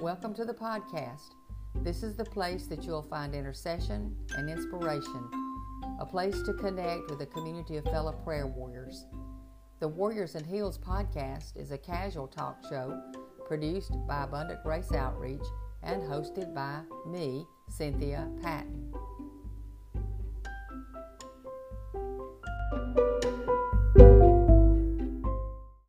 Welcome to the podcast. This is the place that you'll find intercession and inspiration, a place to connect with a community of fellow prayer warriors. The Warriors and Heels podcast is a casual talk show produced by Abundant Grace Outreach and hosted by me, Cynthia Patton.